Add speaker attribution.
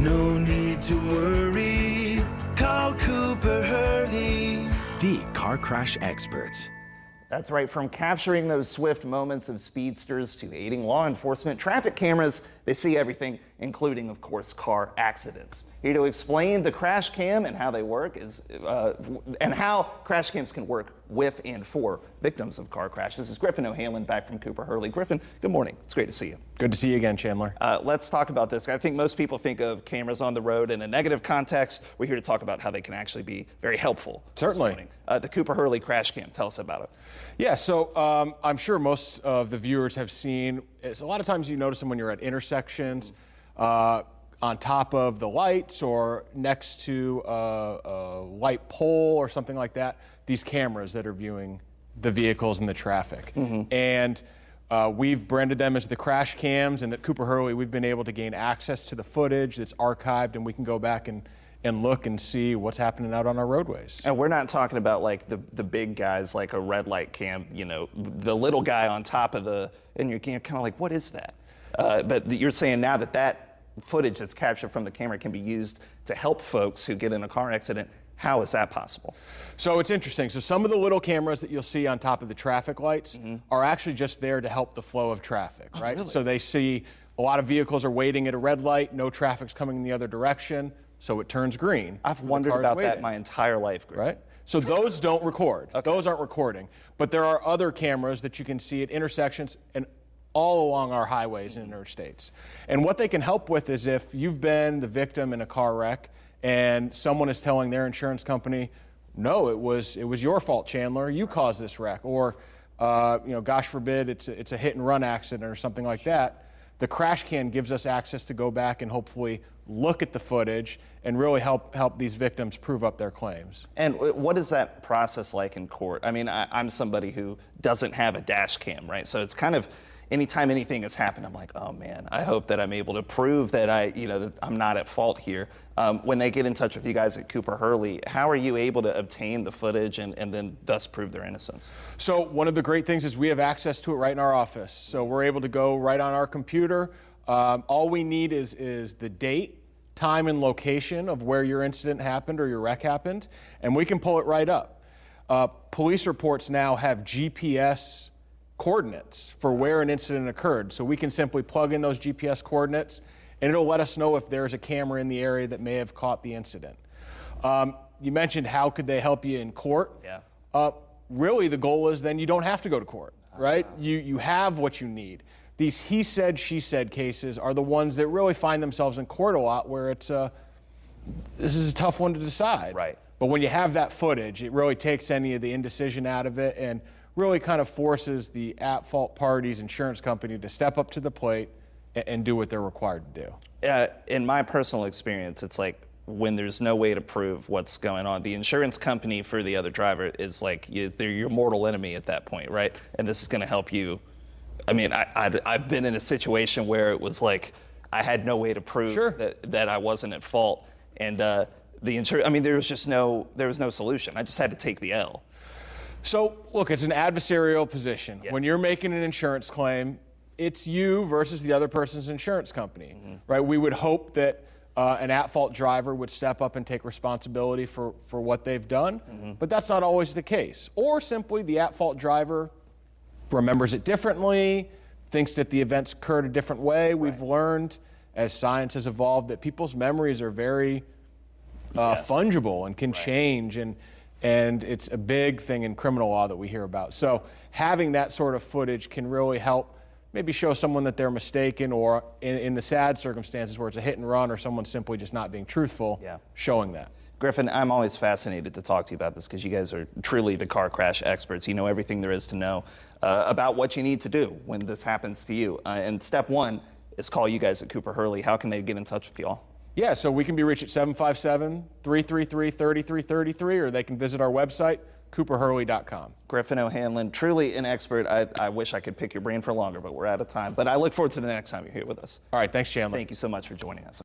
Speaker 1: No need to worry. Call Cooper Hurley.
Speaker 2: The car crash experts.
Speaker 3: That's right, from capturing those swift moments of speedsters to aiding law enforcement, traffic cameras, they see everything, including, of course, car accidents. Here to explain the crash cam and how they work is, uh, and how crash cams can work with and for victims of car crashes This is Griffin O'Hanlon back from Cooper Hurley. Griffin, good morning. It's great to see you.
Speaker 4: Good to see you again, Chandler.
Speaker 3: Uh, let's talk about this. I think most people think of cameras on the road in a negative context. We're here to talk about how they can actually be very helpful.
Speaker 4: Certainly.
Speaker 3: morning. Uh, the Cooper Hurley crash cam. Tell us about it.
Speaker 4: Yeah, so um, I'm sure most of the viewers have seen. It's a lot of times you notice them when you're at intersections, uh, on top of the lights or next to a, a light pole or something like that. These cameras that are viewing the vehicles and the traffic, and uh, we've branded them as the crash cams. And at Cooper Hurley, we've been able to gain access to the footage that's archived, and we can go back and and look and see what's happening out on our roadways.
Speaker 3: And we're not talking about like the, the big guys like a red light cam, you know, the little guy on top of the, and you're, kind of like, what is that? Uh, but you're saying now that that footage that's captured from the camera can be used to help folks who get in a car accident. How is that possible?
Speaker 4: So it's interesting. So some of the little cameras that you'll see on top of the traffic lights are actually just there to help the flow of traffic, right?
Speaker 3: really?
Speaker 4: So they see a lot of vehicles are waiting at a red light, no traffic's coming in the other direction, so it turns green.
Speaker 3: I've wondered about that my entire life, Greg.
Speaker 4: Right? So those don't record. Those aren't recording. But there are other cameras that you can see at intersections and all along our highways and interstates. And what they can help with is if you've been the victim in a car wreck and someone is telling their insurance company, no, it was it was your fault, Chandler. You caused this wreck, or uh, you know, gosh forbid, it's a, it's a hit and run accident or something like that. The crash cam gives us access to go back and hopefully look at the footage and really help help these victims prove up their claims.
Speaker 3: And wh- what is that process like in court? I mean, I, I'm somebody who doesn't have a dash cam, right? So it's kind of anytime anything has happened, I'm like, oh man, I hope that I'm able to prove that I, you know, that I'm not at fault here. Um, when they get in touch with you guys at Cooper Hurley, how are you able to obtain the footage and, and then thus prove their innocence?
Speaker 4: So one of the great things is we have access to it right in our office. So we're able to go right on our computer. Um, all we need is is the date, time, and location of where your incident happened or your wreck happened, and we can pull it right up. Uh, police reports now have GPS coordinates for where an incident occurred, so we can simply plug in those GPS coordinates, and it'll let us know if there's a camera in the area that may have caught the incident. Um, you mentioned how could they help you in court?
Speaker 3: Yeah.
Speaker 4: Uh, really, the goal is then you don't have to go to court, right? You, you have what you need. These he said, she said cases are the ones that really find themselves in court a lot where it's uh, this is a tough one to decide.
Speaker 3: Right.
Speaker 4: But when you have that footage, it really takes any of the indecision out of it and really kind of forces the at fault parties, insurance company, to step up to the plate and, and do what they're required to do.
Speaker 3: Uh, in my personal experience, it's like when there's no way to prove what's going on, the insurance company for the other driver is like you, they're your mortal enemy at that point, right? And this is going to help you. I mean, I, I, I've been in a situation where it was like I had no way to prove
Speaker 4: Sure.
Speaker 3: that, that I wasn't at fault, and uh, the insurance. I mean, there was just no there was no solution. I just had to take the L.
Speaker 4: So, look, it's an adversarial position. When you're making an insurance claim, it's you versus the other person's insurance company, right? We would hope that uh, an at fault driver would step up and take responsibility for, for what they've done, but that's not always the case. Or simply the at fault driver remembers it differently, thinks that the events occurred a different way. We've learned as science has evolved that people's memories are very uh,
Speaker 3: Yes.
Speaker 4: fungible and can change and and it's a big thing in criminal law that we hear about. So having that sort of footage can really help maybe show someone that they're mistaken or in, in the sad circumstances where it's a hit and run or someone simply just not being truthful,
Speaker 3: Yeah.
Speaker 4: showing that.
Speaker 3: Griffin, I'm always fascinated to talk to you about this because you guys are truly the car crash experts. You know everything there is to know uh, about what you need to do when this happens to you. Uh, and step one is call you guys at Cooper Hurley. How can they get in touch with you all?
Speaker 4: Yeah, so we can be reached at 757 333 3333 or they can visit our website, cooperhurley.com.
Speaker 3: Griffin O'Hanlon, truly an expert. I, I wish I could pick your brain for longer, but we're out of time. But I look forward to the next time you're here with us.
Speaker 4: All right, thanks, Chandler.
Speaker 3: Thank you so much for joining us.